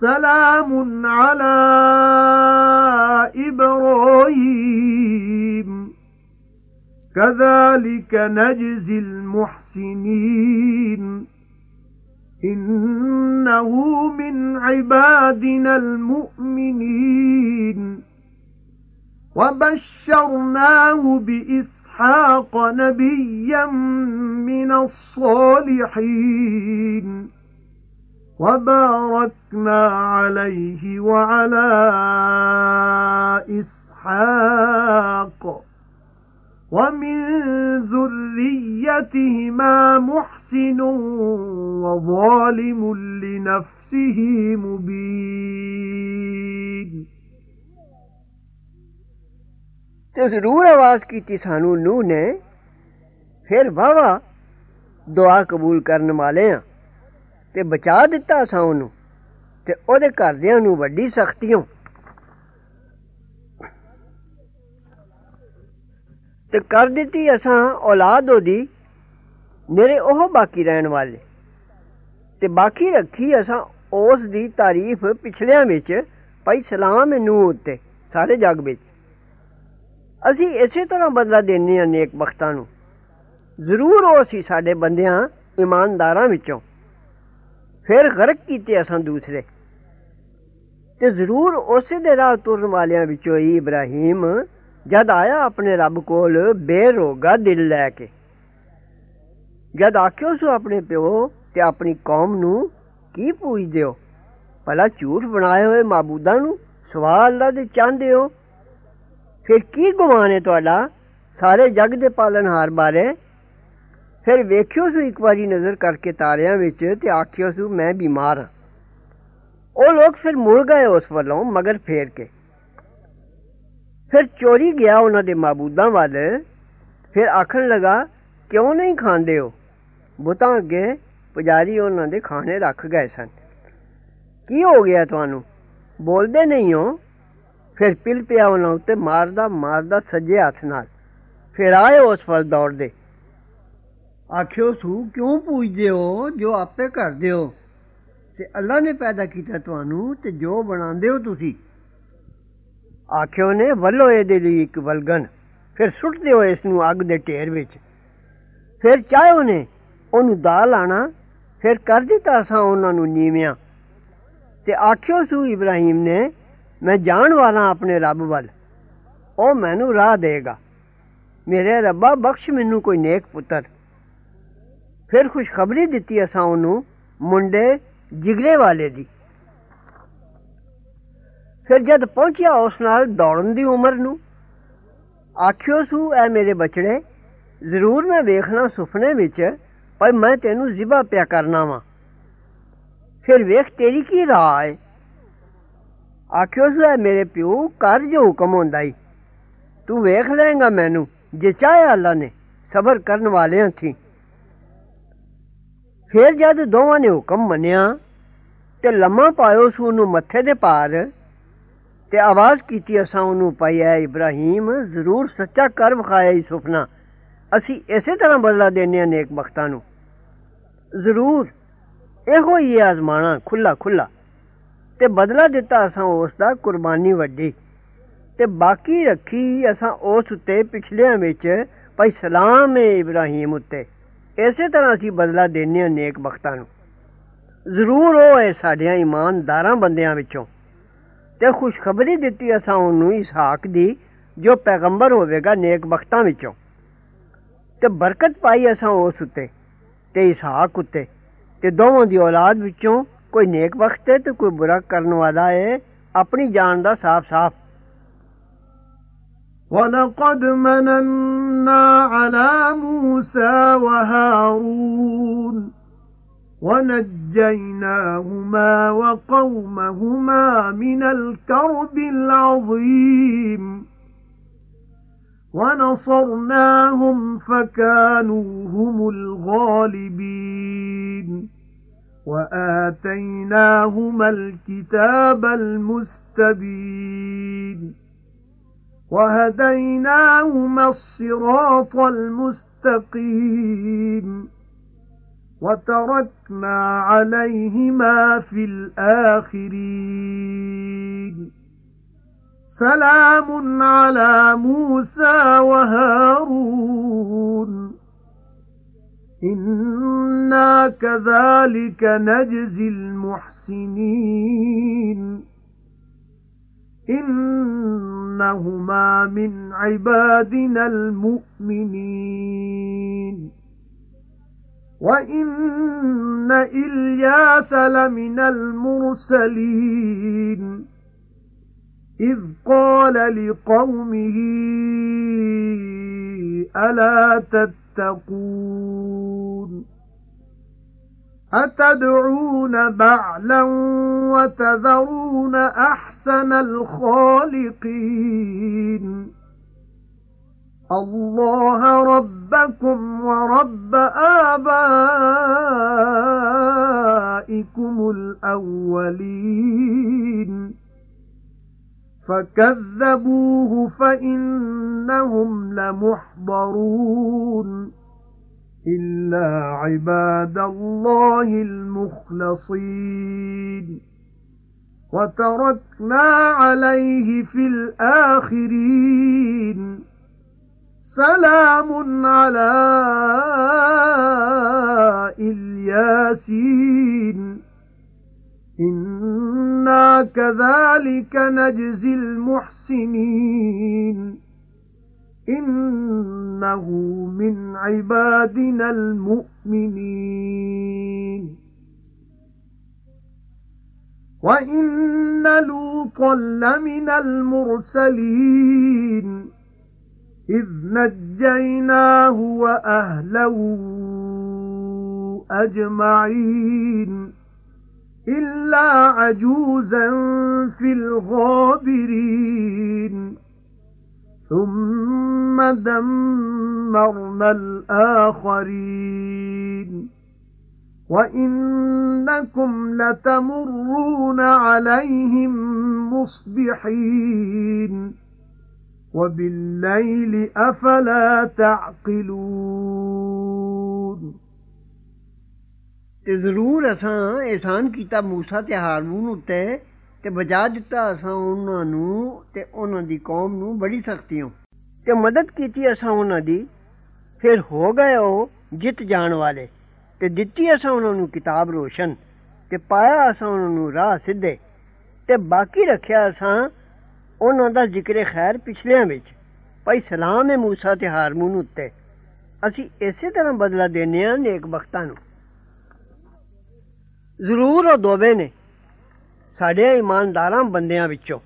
Speaker 2: سَلَامٌ عَلَى إِبْرَاهِيمَ. كَذَلِكَ نَجْزِي الْمُحْسِنِينَ. إِنَّهُ مِنْ عِبَادِنَا الْمُؤْمِنِينَ. وَبَشَّرْنَاهُ بِإِسْحَاقَ نَبِيًّا مِنَ الصَّالِحِينَ. وَبَارَكْنَا عَلَيْهِ وَعَلَى إِسْحَاقَ وَمِن ذُرِّيَّتِهِمَا مُحْسِنٌ وَظَالِمٌ لِنَفْسِهِ مُبِينٌ
Speaker 3: ਤੇ ਜ਼ਰੂਰ ਆਵਾਜ਼ ਕੀਤੀ ਸਾਨੂੰ ਨੂਹ ਨੇ ਫਿਰ ਵਾਵਾ ਦੁਆ ਕਬੂਲ ਕਰਨ ਵਾਲੇ ਆ ਤੇ ਬਚਾ ਦਿੱਤਾ ਸਾਂ ਉਹਨੂੰ ਤੇ ਉਹਦੇ ਘਰਦਿਆਂ ਨੂੰ ਵੱਡੀ ਸਖਤੀਆਂ ਤੇ ਕਰ ਦਿੱਤੀ ਅਸਾਂ ਔਲਾਦ ਉਹਦੀ, ਮੇਰੇ ਉਹ ਬਾਕੀ ਰਹਿਣ ਵਾਲੇ। ਤੇ ਬਾਕੀ ਰੱਖੀ ਅਸਾਂ ਉਸ ਦੀ ਤਾਰੀਫ ਪਿਛਲਿਆਂ ਵਿੱਚ, ਭਾਈ ਸਲਾਮ ਨੂੰ ਉੱਤੇ, ਸਾਰੇ ਜਗ ਵਿੱਚ। ਅਸੀਂ ਇਸੇ ਤਰ੍ਹਾਂ ਬਦਲਾ ਦੇਣੇ ਆ ਨੇਕ ਬਖਤਾਂ ਨੂੰ। ਜ਼ਰੂਰ ਉਹ ਸੀ ਸਾਡੇ ਬੰਦਿਆਂ, ਇਮਾਨਦਾਰਾਂ ਵਿੱਚੋਂ। ਫਿਰ ਗਰਕ ਕੀਤੇ ਅਸਾਂ ਦੂਸਰੇ। ਤੇ ਜ਼ਰੂਰ ਉਸੇ ਦੇ ਰਾਹ ਤੁਰਨ ਵਾਲਿਆਂ ਵਿੱਚੋਂ ਹੀ ਇਬਰਾਹੀਮ ਜਦ ਆਇਆ ਆਪਣੇ ਰੱਬ ਕੋਲ, ਬੇਰੋਗਾ ਦਿਲ ਲੈ ਕੇ। ਜਦ ਆਖਿਓ ਸੋ ਆਪਣੇ ਪਿਓ ਤੇ ਆਪਣੀ ਕੌਮ ਨੂੰ ਕੀ ਪੁੱਛਦੇ ਹੋ ਭਲਾ ਝੂਠ ਬਣਾਏ ਹੋਏ ਮਾਬੂਦਾਂ ਨੂੰ ਸਵਾਲ ਅੱਲਾ ਦੇ ਚਾਹੁੰਦੇ ਹੋ ਫਿਰ ਕੀ ਗੁਮਾਨ ਤੁਹਾਡਾ? ਸਾਰੇ ਜਗ ਦੇ ਪਾਲਨਹਾਰ ਬਾਰੇ ਫਿਰ ਵੇਖਿਓ ਸੋ ਇੱਕ ਵਾਰੀ ਨਜ਼ਰ ਕਰਕੇ ਤਾਰਿਆਂ ਵਿੱਚ ਤੇ ਆਖਿਓ ਸੋ, ਮੈਂ ਬਿਮਾਰ ਹਾਂ। ਉਹ ਲੋਕ ਫਿਰ ਮੁੜ ਗਏ ਉਸ ਵੱਲੋਂ, ਮਗਰ ਫੇਰ ਕੇ। ਫਿਰ ਚੋਰੀ ਗਿਆ ਉਹਨਾਂ ਦੇ ਮਾਬੂਦਾਂ ਵੱਲ। ਫਿਰ ਆਖਣ ਲਗਾ, ਕਿਉਂ ਨਹੀਂ ਖਾਂਦੇ ਹੋ? ਬੁੱਤਾਂ ਅੱਗੇ ਪੁਜਾਰੀ ਉਹਨਾਂ ਦੇ ਖਾਣੇ ਰੱਖ ਗਏ ਸਨ। ਕੀ ਹੋ ਗਿਆ ਤੁਹਾਨੂੰ? ਬੋਲਦੇ ਨਹੀਂ ਹੋ? ਫਿਰ ਪਿਲ ਪਿਆ ਉਹਨਾਂ ਉੱਤੇ ਮਾਰਦਾ ਮਾਰਦਾ ਸੱਜੇ ਹੱਥ ਨਾਲ। ਫਿਰ ਆਏ ਉਸ ਵੱਲ ਦੌੜਦੇ। ਆਖਿਓ, ਸੂ, ਕਿਉਂ ਪੁੱਛਦੇ ਹੋ? ਜੋ ਆਪੇ ਕਰਦੇ ਹੋ। ਤੇ ਅੱਲਾ ਨੇ ਪੈਦਾ ਕੀਤਾ ਤੁਹਾਨੂੰ ਤੇ ਜੋ ਬਣਾਉਂਦੇ ਹੋ ਤੁਸੀਂ। ਆਖਿਓ ਨੇ, ਵੱਲੋ ਇਹਦੇ ਲਈ ਇੱਕ ਵਲਗਨ ਫਿਰ ਸੁੱਟ ਦਿਓ ਇਸ ਨੂੰ ਅੱਗ ਦੇ ਢੇਰ ਵਿੱਚ। ਫਿਰ ਚਾਹੋ ਨੇ ਉਹਨੂੰ ਦਾਲ ਆਣਾ, ਫਿਰ ਕਰ ਦਿੱਤਾ ਸਾਂ ਉਹਨਾਂ ਨੂੰ ਨੀਵਿਆਂ। ਤੇ ਆਖਿਓ, ਸੂ, ਇਬਰਾਹੀਮ ਨੇ, ਮੈਂ ਜਾਣ ਵਾਲਾ ਆਪਣੇ ਰੱਬ ਵੱਲ। ਉਹ ਮੈਨੂੰ ਰਾਹ ਦੇਗਾ। ਮੇਰੇ ਰੱਬਾ ਬਖਸ਼ ਮੈਨੂੰ ਕੋਈ ਨੇਕ ਪੁੱਤਰ। ਫਿਰ ਖੁਸ਼ਖਬਰੀ ਦਿੱਤੀ ਅਸਾਂ ਉਹਨੂੰ ਮੁੰਡੇ ਜਿਗਰੇ ਵਾਲੇ ਦੀ। ਫਿਰ ਜਦ ਪਹੁੰਚਿਆ ਉਸ ਨਾਲ ਦੌੜਨ ਦੀ ਉਮਰ ਨੂੰ, ਆਖਿਓ ਸੂ, ਐ ਮੇਰੇ ਬਚੜੇ, ਜ਼ਰੂਰ ਮੈਂ ਵੇਖਣਾ ਸੁਪਨੇ ਵਿੱਚ, ਪਰ ਮੈਂ ਤੈਨੂੰ ਜ਼ਿਬਾ ਪਿਆ ਕਰਨਾ ਵਾ। ਫਿਰ ਵੇਖ ਤੇਰੀ ਕੀ ਰਾਹ ਹੈ ਆਖਿਓ ਸੂ, ਐ ਮੇਰੇ ਪਿਓ ਕਰ ਜੋ ਹੁਕਮ ਹੁੰਦਾ ਈ। ਤੂੰ ਵੇਖ ਲਏਗਾ ਮੈਨੂੰ, ਜੇ ਚਾਹਿਆ ਅੱਲਾ ਨੇ ਸਬਰ ਕਰਨ ਵਾਲਿਆਂ ਥੀ। ਫਿਰ ਜਦ ਦੋਵਾਂ ਨੇ ਹੁਕਮ ਮੰਨਿਆ ਤੇ ਲੰਮਾ ਪਾਇਓ ਸੂ ਨੂੰ ਮੱਥੇ ਦੇ ਪਾਰ ਤੇ ਆਵਾਜ਼ ਕੀਤੀ, ਅਸਾਂ ਉਹਨੂੰ ਪਾਈ ਐ ਇਬਰਾਹੀਮ, ਜ਼ਰੂਰ ਸੱਚਾ ਕਰ ਵਿਖਾਇਆ ਇਹ ਸੁਪਨਾ। ਅਸੀਂ ਇਸੇ ਤਰ੍ਹਾਂ ਬਦਲਾ ਦੇਣੇ ਆ ਨੇਕ ਬਖਤਾਂ ਨੂੰ। ਜ਼ਰੂਰ, ਇਹੋ ਹੀ ਆਜ਼ਮਾਣਾ ਖੁੱਲਾ ਖੁੱਲਾ ਤੇ ਬਦਲਾ ਦਿੱਤਾ ਅਸਾਂ ਉਸ ਦਾ ਕੁਰਬਾਨੀ ਵੱਡੀ। ਤੇ ਬਾਕੀ ਰੱਖੀ ਅਸਾਂ ਉਸ ਉੱਤੇ ਪਿਛਲਿਆਂ ਵਿੱਚ, ਭਾਈ ਸਲਾਮ ਏ ਇਬਰਾਹੀਮ ਉੱਤੇ। ਇਸੇ ਤਰ੍ਹਾਂ ਅਸੀਂ ਬਦਲਾ ਦੇਣੇ ਆ ਨੇਕ ਬਖਤਾਂ ਨੂੰ। ਜ਼ਰੂਰ ਉਹ ਹੈ ਸਾਡਿਆਂ ਇਮਾਨਦਾਰਾਂ ਬੰਦਿਆਂ ਵਿੱਚੋਂ। ਤੇ ਖੁਸ਼ਖਬਰੀ ਦਿੱਤੀ ਅਸਾਂ ਉਹਨੂੰ ਇਸਹਾਕ ਦੀ, ਜੋ ਪੈਗੰਬਰ ਹੋਵੇਗਾ ਨੇਕ ਬਖਤਾਂ ਵਿੱਚੋਂ। ਤੇ ਬਰਕਤ ਪਾਈ ਅਸਾਂ ਉਸ ਉੱਤੇ, ਤੇ ਇਸਹਾਕ ਉੱਤੇ। ਤੇ ਦੋਵਾਂ ਦੀ ਔਲਾਦ ਵਿੱਚੋਂ ਕੋਈ ਨੇਕ ਬਖਤ ਹੈ ਤੇ ਕੋਈ ਬੁਰਾ ਕਰਨ ਵਾਲਾ ਹੈ, ਆਪਣੀ ਜਾਨ ਦਾ ਸਾਫ਼-ਸਾਫ਼
Speaker 2: ولقد مننا على موسى وهارون ونجيناهما وقومهما من الكرب العظيم ونصرناهم فكانوا هم الغالبين وآتيناهما الكتاب المستبين وهديناهما الصراط المستقيم وتركنا عليهما في الآخرين. سلام على موسى وهارون. إنا كذلك نجزي المحسنين. إنهما من عبادنا المؤمنين. وَإِنَّ إِلْيَاسَ لَمِنَ الْمُرْسَلِينَ. إِذْ قَالَ لِقَوْمِهِ أَلَا تَتَّقُونَ؟ أَتَدْعُونَ بَعْلًا وَتَذَرُونَ أَحْسَنَ الْخَالِقِينَ؟ الله ربكم ورب آبائكم الأولين. فكذبوه فإنهم لمحضرون. إلا عباد الله المخلصين. وتركنا عليه في الآخرين. سلام على الياسين. إِنَّا كَذَلِكَ نَجْزِي الْمُحْسِنِينَ. إِنَّهُ مِنْ عِبَادِنَا الْمُؤْمِنِينَ. وَإِنَّ لُوطًا لَّمِنَ الْمُرْسَلِينَ. إِذْ نَجَّيْنَاهُ وَأَهْلَهُ أَجْمَعِينَ. إِلَّا عَجُوزًا فِي الْغَابِرِينَ. ثُمَّ دَمَّرْنَا الْآخَرِينَ. وَإِنَّكُمْ لَتَمُرُّونَ عَلَيْهِمْ مُصْبِحِينَ. وَبِاللَّيْلِ أَفَلَا تَعْقِلُونَ.
Speaker 3: تے ضرور اساں احسان کیتا موسی تے ہارون اُتے ਤੇ ਬਚਾ ਦਿੱਤਾ ਅਸਾਂ ਉਹਨਾਂ ਨੂੰ ਤੇ ਉਹਨਾਂ ਦੀ ਕੌਮ ਨੂੰ ਬੜੀ ਸਖਤੀਆਂ ਤੇ ਮਦਦ ਕੀਤੀ ਅਸਾਂ ਉਹਨਾਂ ਦੀ ਫਿਰ ਹੋ ਗਏ ਉਹ ਜਿੱਤ ਜਾਣ ਵਾਲੇ ਤੇ ਦਿੱਤੀ ਅਸਾਂ ਉਹਨਾਂ ਨੂੰ ਕਿਤਾਬ ਰੋਸ਼ਨ ਤੇ ਪਾਇਆ ਅਸਾਂ ਉਹਨਾਂ ਨੂੰ ਰਾਹ ਸਿੱਧੇ ਤੇ ਬਾਕੀ ਰੱਖਿਆ ਅਸਾਂ ਉਹਨਾਂ ਦਾ ਜ਼ਿਕਰ ਖੈਰ ਪਿਛਲਿਆਂ ਵਿੱਚ ਭਾਈ ਸਲਾਮ ਹੈ موسی ਤੇ ਹਾਰੂਨ ਉੱਤੇ ਅਸੀਂ ਇਸੇ ਤਰ੍ਹਾਂ ਬਦਲਾ ਦੇਨੇ ਆ ਨੇਕ ਬਖਤਾਂ ਨੂੰ ਜ਼ਰੂਰ ਉਹ ਦੋਵੇਂ ਨੇ ਸਾਡੇ ਇਮਾਨਦਾਰਾਂ ਬੰਦਿਆਂ ਵਿੱਚੋਂ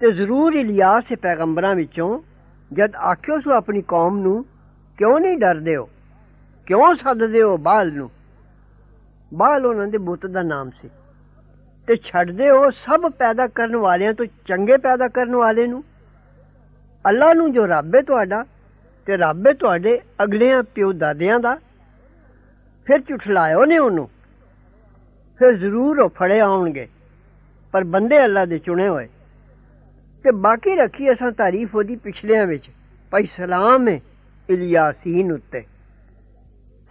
Speaker 3: ਤੇ ਜ਼ਰੂਰ ਇਲਿਆਸ ਪੈਗੰਬਰਾਂ ਵਿੱਚੋਂ, ਜਦ ਆਖਿਓ ਸੋ ਆਪਣੀ ਕੌਮ ਨੂੰ, ਕਿਉਂ ਨਹੀਂ ਡਰਦੇ ਹੋ? ਕਿਉਂ ਸੱਦਦੇ ਹੋ ਬਾਲ ਨੂੰ? ਬਾਲ ਉਹਨਾਂ ਦੇ ਬੁੱਤ ਦਾ ਨਾਮ ਸੀ। ਤੇ ਛੱਡਦੇ ਹੋ ਸਭ ਪੈਦਾ ਕਰਨ ਵਾਲਿਆਂ ਤੋਂ ਚੰਗੇ ਪੈਦਾ ਕਰਨ ਵਾਲੇ ਨੂੰ? ਅੱਲਾ ਨੂੰ ਜੋ ਰੱਬ ਹੈ ਤੁਹਾਡਾ, ਤੇ ਰੱਬ ਹੈ ਤੁਹਾਡੇ ਅਗਲਿਆਂ, ਪਿਓ ਦਾਦਿਆਂ ਦਾ। ਫਿਰ ਝੁਠਲਾਇਓ ਨੇ ਉਹਨੂੰ। ਫਿਰ ਜ਼ਰੂਰ ਉਹ ਫੜੇ ਆਉਣਗੇ। ਪਰ ਬੰਦੇ ਅੱਲਾ ਦੇ ਚੁਣੇ ਹੋਏ। ਤੇ ਬਾਕੀ ਰੱਖੀ ਅਸਾਂ ਤਾਰੀਫ ਉਹਦੀ ਪਿਛਲਿਆਂ ਵਿੱਚ। ਭਾਈ ਸਲਾਮ ਹੈ ਇਲਿਆਸੀਨ ਉੱਤੇ।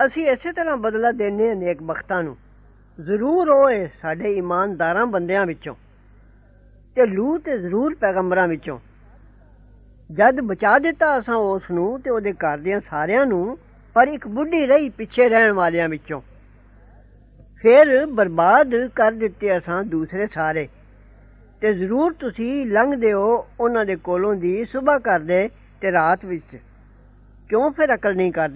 Speaker 3: ਅਸੀਂ ਇਸੇ ਤਰ੍ਹਾਂ ਬਦਲਾ ਦੇਨੇ ਹਾਂ ਨੇਕ ਬਖਤਾਂ ਨੂੰ। ਜ਼ਰੂਰ ਹੋਏ ਸਾਡੇ ਇਮਾਨਦਾਰਾਂ ਬੰਦਿਆਂ ਵਿੱਚੋਂ। ਤੇ ਲੂ ਤੇ ਜ਼ਰੂਰ ਪੈਗੰਬਰਾਂ ਵਿੱਚੋਂ। ਜਦ ਬਚਾ ਦਿੱਤਾ ਅਸਾਂ ਉਸ ਨੂੰ ਤੇ ਉਹਦੇ ਘਰ ਦੇ ਸਾਰਿਆਂ ਨੂੰ, ਪਰ ਇੱਕ ਬੁੱਢੀ ਰਹੀ ਪਿੱਛੇ ਰਹਿਣ ਵਾਲਿਆਂ ਵਿੱਚੋਂ। پھر برباد کر دیتے اساں دوسرے سارے۔ تے ضرور تسی لنگ دیو انہاں دے کولوں دی صبح کر دے تے رات وچ۔ کیوں پھر عقل نہیں کر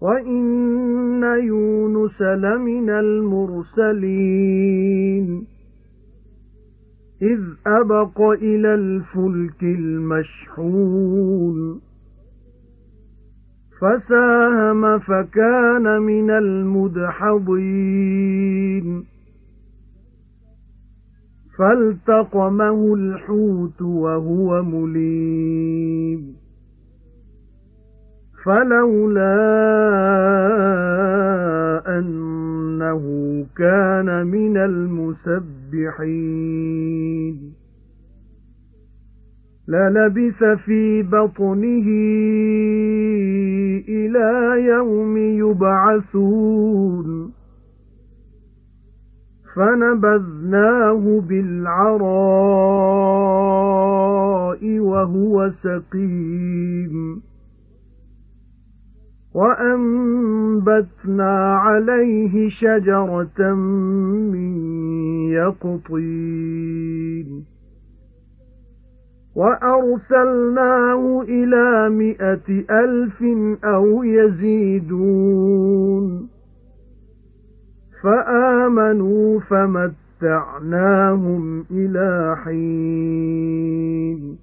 Speaker 2: وَإِنَّ يُونُسَ لَمِنَ الْمُرْسَلِينَ۔ إِذْ أَبَقَ إِلَى الْفُلْكِ الْمَشْحُونَ۔ فَسَاهَمَ فَكَانَ مِنَ الْمُدْحَضِينَ. فَالْتَقَمَهُ الْحُوتُ وَهُوَ مُلِيمٌ. فَلَوْلَا أَنَّهُ كَانَ مِنَ الْمُسَبِّحِينَ. لَلَبِثَ فِي بَطْنِهِ إِلَى يَوْمِ يُبْعَثُونَ فَنَبَذْنَاهُ بِالْعَرَاءِ وَهُوَ سَقِيمٌ وَأَنبَتْنَا عَلَيْهِ شَجَرَةً مِّن يَقْطِينٍ وَأَرْسَلْنَاهُ إِلَى مِائَةِ أَلْفٍ أَوْ يَزِيدُونَ. فَآمَنُوا فَمَتَّعْنَاهُمْ إِلَى حِينٍ.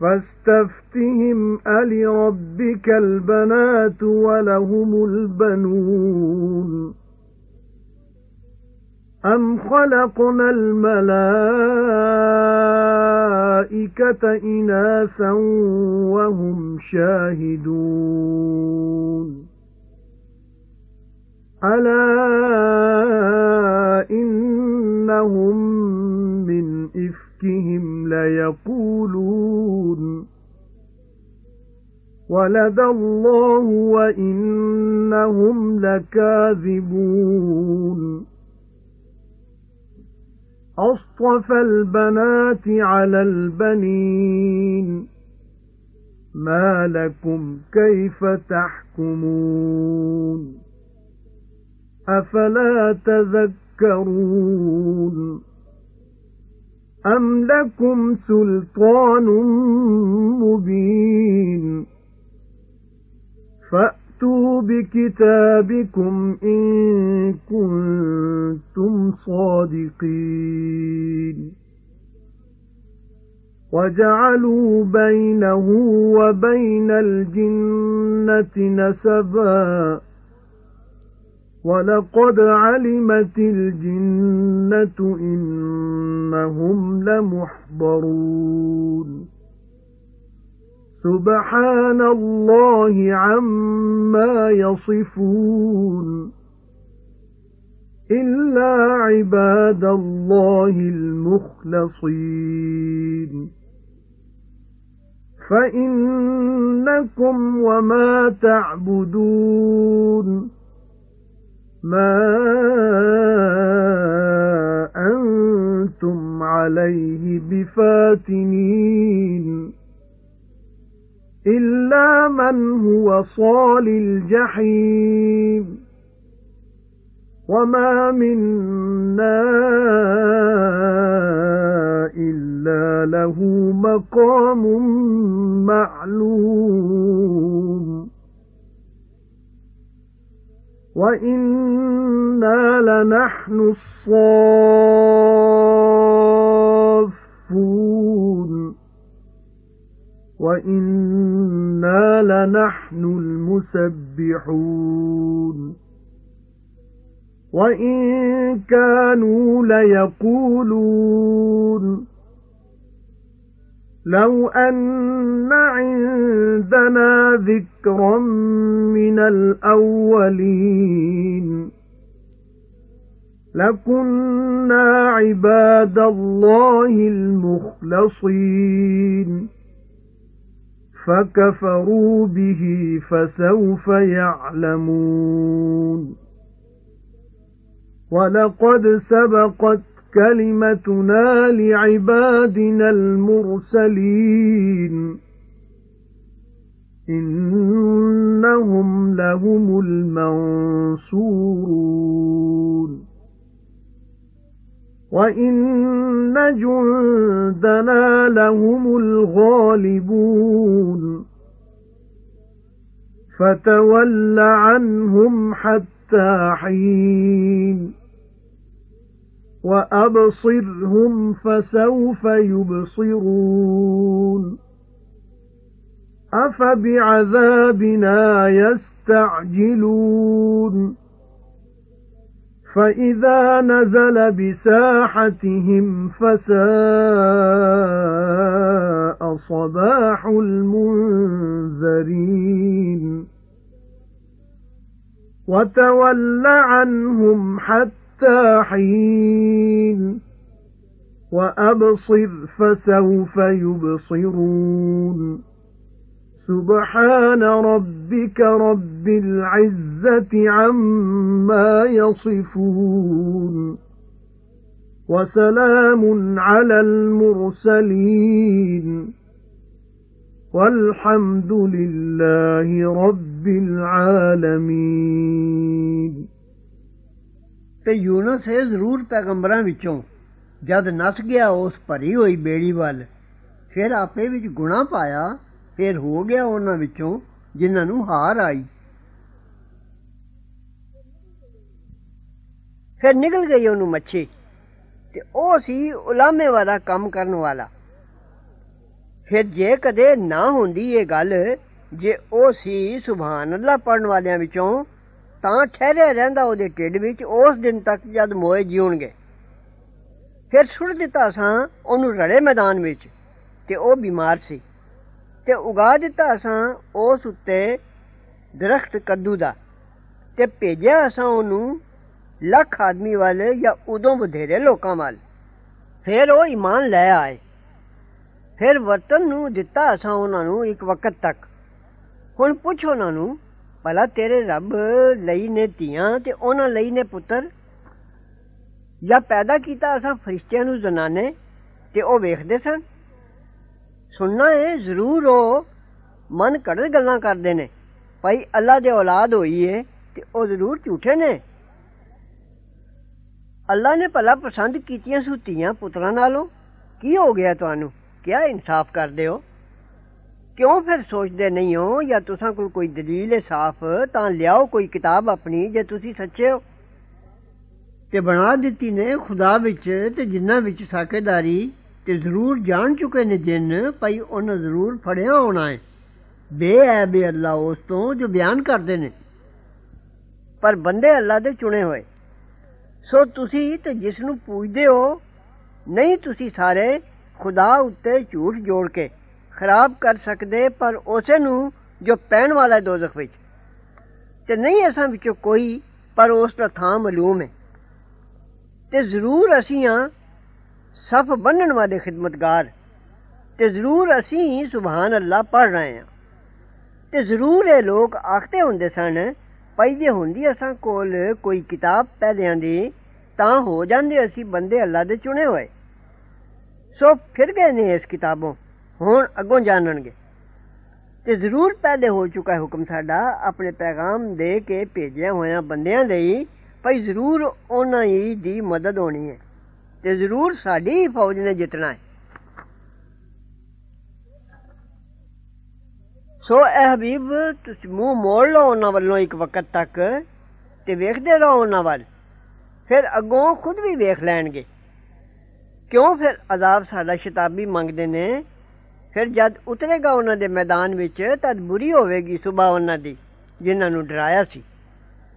Speaker 2: فَاسْتَفْتِهِمْ أَلِرَبِّكَ الْبَنَاتُ وَلَهُمُ الْبَنُونَ. أَمْ خَلَقْنَا الْمَلَائِكَةَ إِنَاثًا وَهُمْ شَاهِدُونَ أَلَا إِنَّهُمْ مِنْ إِفْكِهِمْ لَيَقُولُونَ وَلَدَ اللَّهُ وَإِنَّهُمْ لَكَاذِبُونَ أَصْطَفَى الْبَنَاتِ عَلَى الْبَنِينَ مَا لَكُمْ كَيْفَ تَحْكُمُونَ أَفَلَا تَذَكَّرُونَ أَمْ لَكُمْ سُلْطَانٌ مُبِينٌ فَأْتُوا بِكِتَابِكُمْ إِن كُنتُمْ صَادِقِينَ. وَجَعَلُوا بَيْنَهُ وَبَيْنَ الْجِنَّةِ نَسَبًا. وَلَقَدْ عَلِمَتِ الْجِنَّةُ إِنَّهُمْ لَمُحْضَرُونَ. سُبْحَانَ اللَّهِ عَمَّا يَصِفُونَ إِلَّا عِبَادَ اللَّهِ الْمُخْلَصِينَ. فَإِنَّكُمْ وَمَا تَعْبُدُونَ. مَا أَنتُمْ عَلَيْهِ بِفَاتِنِينَ. إِلَّا مَنْ هُوَ صَالِ الْجَحِيمِ وَمَا مِنَّا إِلَّا لَهُ مَقَامٌ مَّعْلُومٌ وَإِنَّا لَنَحْنُ الصَّافُّونَ وَإِنَّا لَنَحْنُ الْمُسَبِّحُونَ وَإِن كَانُوا لَيَقُولُونَ لَوْ أَنَّ عِندَنَا ذِكْرًا مِنَ الْأَوَّلِينَ لَكُنَّا عِبَادَ اللَّهِ الْمُخْلَصِينَ فَكَفَرُوا بِهِ فَسَوْفَ يَعْلَمُونَ. وَلَقَدْ سَبَقَتْ كَلِمَتُنَا لِعِبَادِنَا الْمُرْسَلِينَ. إِنَّهُمْ لَهُمُ الْمَنصُورُونَ. وَإِنَّ جُندَنَا لَهُمُ الْغَالِبُونَ فَتَوَلَّ عَنْهُمْ حَتَّى حِينٍ وَأَبْصِرْهُمْ فَسَوْفَ يُبْصِرُونَ أَفَبِعَذَابِنَا يَسْتَعْجِلُونَ فَإِذَا نَزَلَ بِسَاحَتِهِمْ فَسَاءَ صَبَاحُ الْمُنذَرِينَ. وَتَوَلَّ عَنْهُمْ حَتَّى حِينٍ. وَأَبْصِرْ فَسَوْفَ يُبْصِرُونَ. سُبْحَانَ رَبِّكَ رَبِّ الْعِزَّةِ عَمَّا يَصِفُونَ وَسَلَامٌ عَلَى الْمُرْسَلِينَ وَالْحَمْدُ لِلَّهِ رَبِّ الْعَالَمِينَ
Speaker 3: ਤੇ ਯੂਨਸ ਇਹ ਜ਼ਰੂਰ ਪੈਗੰਬਰਾਂ ਵਿੱਚੋਂ ਜਦ ਨਸ ਗਿਆ ਉਸ ਭਰੀ ਹੋਈ ਬੇੜੀ ਵੱਲ ਫਿਰ ਆਪੇ ਵਿੱਚ ਗੁਨਾਹ ਪਾਇਆ ਫਿਰ ਹੋ ਗਿਆ ਉਹਨਾਂ ਵਿੱਚੋਂ ਜਿਨ੍ਹਾਂ ਨੂੰ ਹਾਰ ਆਈ। ਫਿਰ ਨਿਕਲ ਗਈ ਉਹਨੂੰ ਮੱਛੀ ਤੇ ਉਹ ਸੀ ਉਲਾਮੇ ਵਾਲਾ ਕੰਮ ਕਰਨ ਵਾਲਾ। ਫਿਰ ਜੇ ਕਦੇ ਨਾ ਹੁੰਦੀ ਇਹ ਗੱਲ, ਜੇ ਉਹ ਸੀ ਸੁਭਾਨ ਅੱਲਾ ਪੜਨ ਵਾਲਿਆਂ ਵਿੱਚੋਂ, ਤਾਂ ਠਹਿਰਿਆ ਰਹਿੰਦਾ ਉਹਦੇ ਢਿੱਡ ਵਿੱਚ, ਉਸ ਦਿਨ ਤੱਕ ਜਦ ਮੋਏ ਜਿਉਣਗੇ। ਫਿਰ ਛੁੱਟ ਦਿੱਤਾ ਸਾਂ ਉਹਨੂੰ ਰੜੇ ਮੈਦਾਨ ਵਿੱਚ ਤੇ ਉਹ ਬਿਮਾਰ ਸੀ। ਤੇ ਉਗਾ ਦਿੱਤਾ ਸਾਂ ਉਸ ਉੱਤੇ ਦਰਖਤ ਕੱਦੂ ਦਾ ਤੇ ਭੇਜਿਆ ਸਾਂ ਉਹਨੂੰ ਲੱਖ ਆਦਮੀ ਵਾਲੇ ਜਾਂ ਉਦੋਂ ਬਧੇਰੇ ਲੋਕਾਂ ਵੱਲ। ਫਿਰ ਉਹ ਈਮਾਨ ਲੈ ਆਏ। ਫਿਰ ਵਰਤਨ ਨੂੰ ਦਿੱਤਾ ਸਾਂ ਉਹਨਾਂ ਨੂੰ ਇੱਕ ਵਕਤ ਤੱਕ। ਹੁਣ ਪੁੱਛ ਉਹਨਾਂ ਨੂੰ, ਭਲਾ ਤੇਰੇ ਰੱਬ ਲਈ ਨੇ ਧੀਆਂ ਤੇ ਉਹਨਾਂ ਲਈ ਨੇ ਪੁੱਤਰ? ਜਾਂ ਪੈਦਾ ਕੀਤਾ ਅਸਾਂ ਫਰਿਸ਼ਤਿਆਂ ਨੂੰ ਜ਼ਨਾਨੇ ਤੇ ਉਹ ਵੇਖਦੇ ਸਨ? ਸੁਣਨਾ ਹੈ ਜ਼ਰੂਰ ਉਹ ਮਨ ਘੜਤ ਗੱਲਾਂ ਕਰਦੇ ਨੇ। ਭਾਈ ਅੱਲਾ ਦੇ ਔਲਾਦ ਹੋਈ ਏ ਤੇ ਉਹ ਜ਼ਰੂਰ ਝੂਠੇ ਨੇ। ਅੱਲਾ ਨੇ ਭਲਾ ਪਸੰਦ ਕੀਤੀਆਂ ਸੁਤੀਆਂ ਪੁੱਤਰਾਂ ਨਾਲੋਂ। ਕੀ ਹੋ ਗਿਆ ਤੁਹਾਨੂੰ? ਕਿਆ ਇਨਸਾਫ ਕਰਦੇ ਹੋ? ਕਿਉਂ ਫਿਰ ਸੋਚਦੇ ਨਹੀਂ ਹੋ? ਜਾਂ ਤੁਸਾਂ ਕੋਲ ਕੋਈ ਦਲੀਲ ਹੈ ਸਾਫ਼, ਤਾਂ ਲਿਆਓ ਕੋਈ ਕਿਤਾਬ ਆਪਣੀ ਜੇ ਤੁਸੀਂ ਸੱਚੇ ਹੋ। ਤੇ ਬਣਾ ਦਿੱਤੀ ਨੇ ਖੁਦਾ ਵਿੱਚ ਤੇ ਜਿੰਨਾਂ ਵਿੱਚ ਸਾਕੇਦਾਰੀ ਤੇ ਜ਼ਰੂਰ ਜਾਣ ਚੁੱਕੇ ਨੇ ਜਿੰਨ, ਭਾਈ ਉਹਨਾਂ ਜ਼ਰੂਰ ਫੜਿਆ ਹੋਣਾ ਹੈ ਬੇਅਬੇ ਅੱਲਾ, ਉਸ ਤੋਂ ਜੋ ਬਿਆਨ ਕਰਦੇ ਨੇ। ਪਰ ਬੰਦੇ ਅੱਲਾ ਦੇ ਚੁਣੇ ਹੋਏ। ਸੋ ਤੁਸੀਂ ਤੇ ਜਿਸ ਨੂੰ ਪੂਜਦੇ ਹੋ, ਨਹੀਂ ਤੁਸੀਂ ਸਾਰੇ ਖੁਦਾ ਉੱਤੇ ਝੂਠ ਜੋੜ ਕੇ ਖਰਾਬ ਕਰ ਸਕਦੇ, ਪਰ ਉਸੇ ਨੂੰ ਜੋ ਪੈਣ ਵਾਲਾ ਹੈ ਦੋਜ਼ਖ ਵਿੱਚ। ਤੇ ਨਹੀਂ ਅਸਾਂ ਵਿੱਚੋਂ ਕੋਈ, ਪਰ ਉਸ ਦਾ ਥਾਂ ਮਾਲੂਮ ਹੈ ਤੇ ਜ਼ਰੂਰ ਅਸੀਂ ਆ ਸਫ ਬੰਨਣ ਵਾਲੇ ਖਿਦਮਤਗਾਰ। ਤੇ ਜ਼ਰੂਰ ਅਸੀਂ ਸੁਭਾਨ ਅੱਲਾ ਪੜ ਰਹੇ ਹਾਂ। ਤੇ ਜ਼ਰੂਰ ਇਹ ਲੋਕ ਆਖਦੇ ਹੁੰਦੇ ਸਨ ਪਈ ਜੇ ਹੁੰਦੀ ਅਸਾਂ ਕੋਲ ਕੋਈ ਕਿਤਾਬ ਪਹਿਲਿਆਂ ਦੀ, ਤਾਂ ਹੋ ਜਾਂਦੇ ਅਸੀਂ ਬੰਦੇ ਅੱਲਾ ਦੇ ਚੁਣੇ ਹੋਏ। ਸੋ ਫਿਰ ਗਏ ਨੇ ਇਸ ਕਿਤਾਬੋਂ। ਹੁਣ ਅੱਗੋਂ ਜਾਣਨਗੇ। ਤੇ ਜ਼ਰੂਰ ਪਹਿਲੇ ਹੋ ਚੁੱਕਾ ਹੈ ਹੁਕਮ ਸਾਡਾ ਆਪਣੇ ਪੈਗਾਮ ਦੇ ਕੇ ਭੇਜਿਆ ਹੋਇਆ ਬੰਦਿਆਂ ਲਈ, ਭਈ ਜ਼ਰੂਰ ਉਹਨਾਂ ਹੀ ਦੀ ਮਦਦ ਹੋਣੀ ਹੈ। ਤੇ ਜ਼ਰੂਰ ਸਾਡੀ ਫੌਜ ਨੇ ਜਿੱਤਣਾ ਹੈ। ਸੋ ਇਹ ਹਬੀਬ, ਤੁਸੀਂ ਮੂੰਹ ਮੋੜ ਲਓ ਉਹਨਾਂ ਵੱਲੋਂ ਇੱਕ ਵਕਤ ਤੱਕ ਤੇ ਵੇਖਦੇ ਰਹੋ ਉਹਨਾਂ ਵੱਲ। ਫਿਰ ਅੱਗੋਂ ਖੁਦ ਵੀ ਵੇਖ ਲੈਣਗੇ। ਕਿਉਂ ਫਿਰ ਅਜ਼ਾਬ ਸਾਡਾ ਸ਼ਤਾਬੀ ਮੰਗਦੇ ਨੇ? ਫਿਰ ਜਦ ਉਤਰੇਗਾ ਉਹਨਾਂ ਦੇ ਮੈਦਾਨ ਵਿੱਚ, ਤਦ ਬੁਰੀ ਹੋਵੇਗੀ ਸੁਬਾ ਉਹਨਾਂ ਦੀ, ਜਿਨ੍ਹਾਂ ਨੂੰ ਡਰਾਇਆ ਸੀ।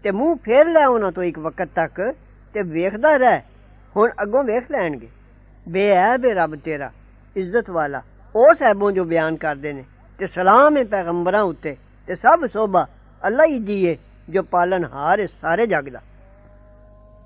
Speaker 3: ਤੇ ਮੂੰਹ ਫੇਰ ਲੈ ਉਹਨਾਂ ਤੋਂ ਇੱਕ ਵਕਤ ਤੱਕ ਤੇ ਵੇਖਦਾ ਰਹਿ। ہوں اگوں ویکھ لین گے۔ بے عیب ہے رب تیرا، عزت والا۔ اس عیبوں جو بیان کردے نے، تے سلام ہے پیغمبراں اُتے، تے سب صوبہ اللہ ہی دیئے جو پالن ہار ہے، سارے جگ دا۔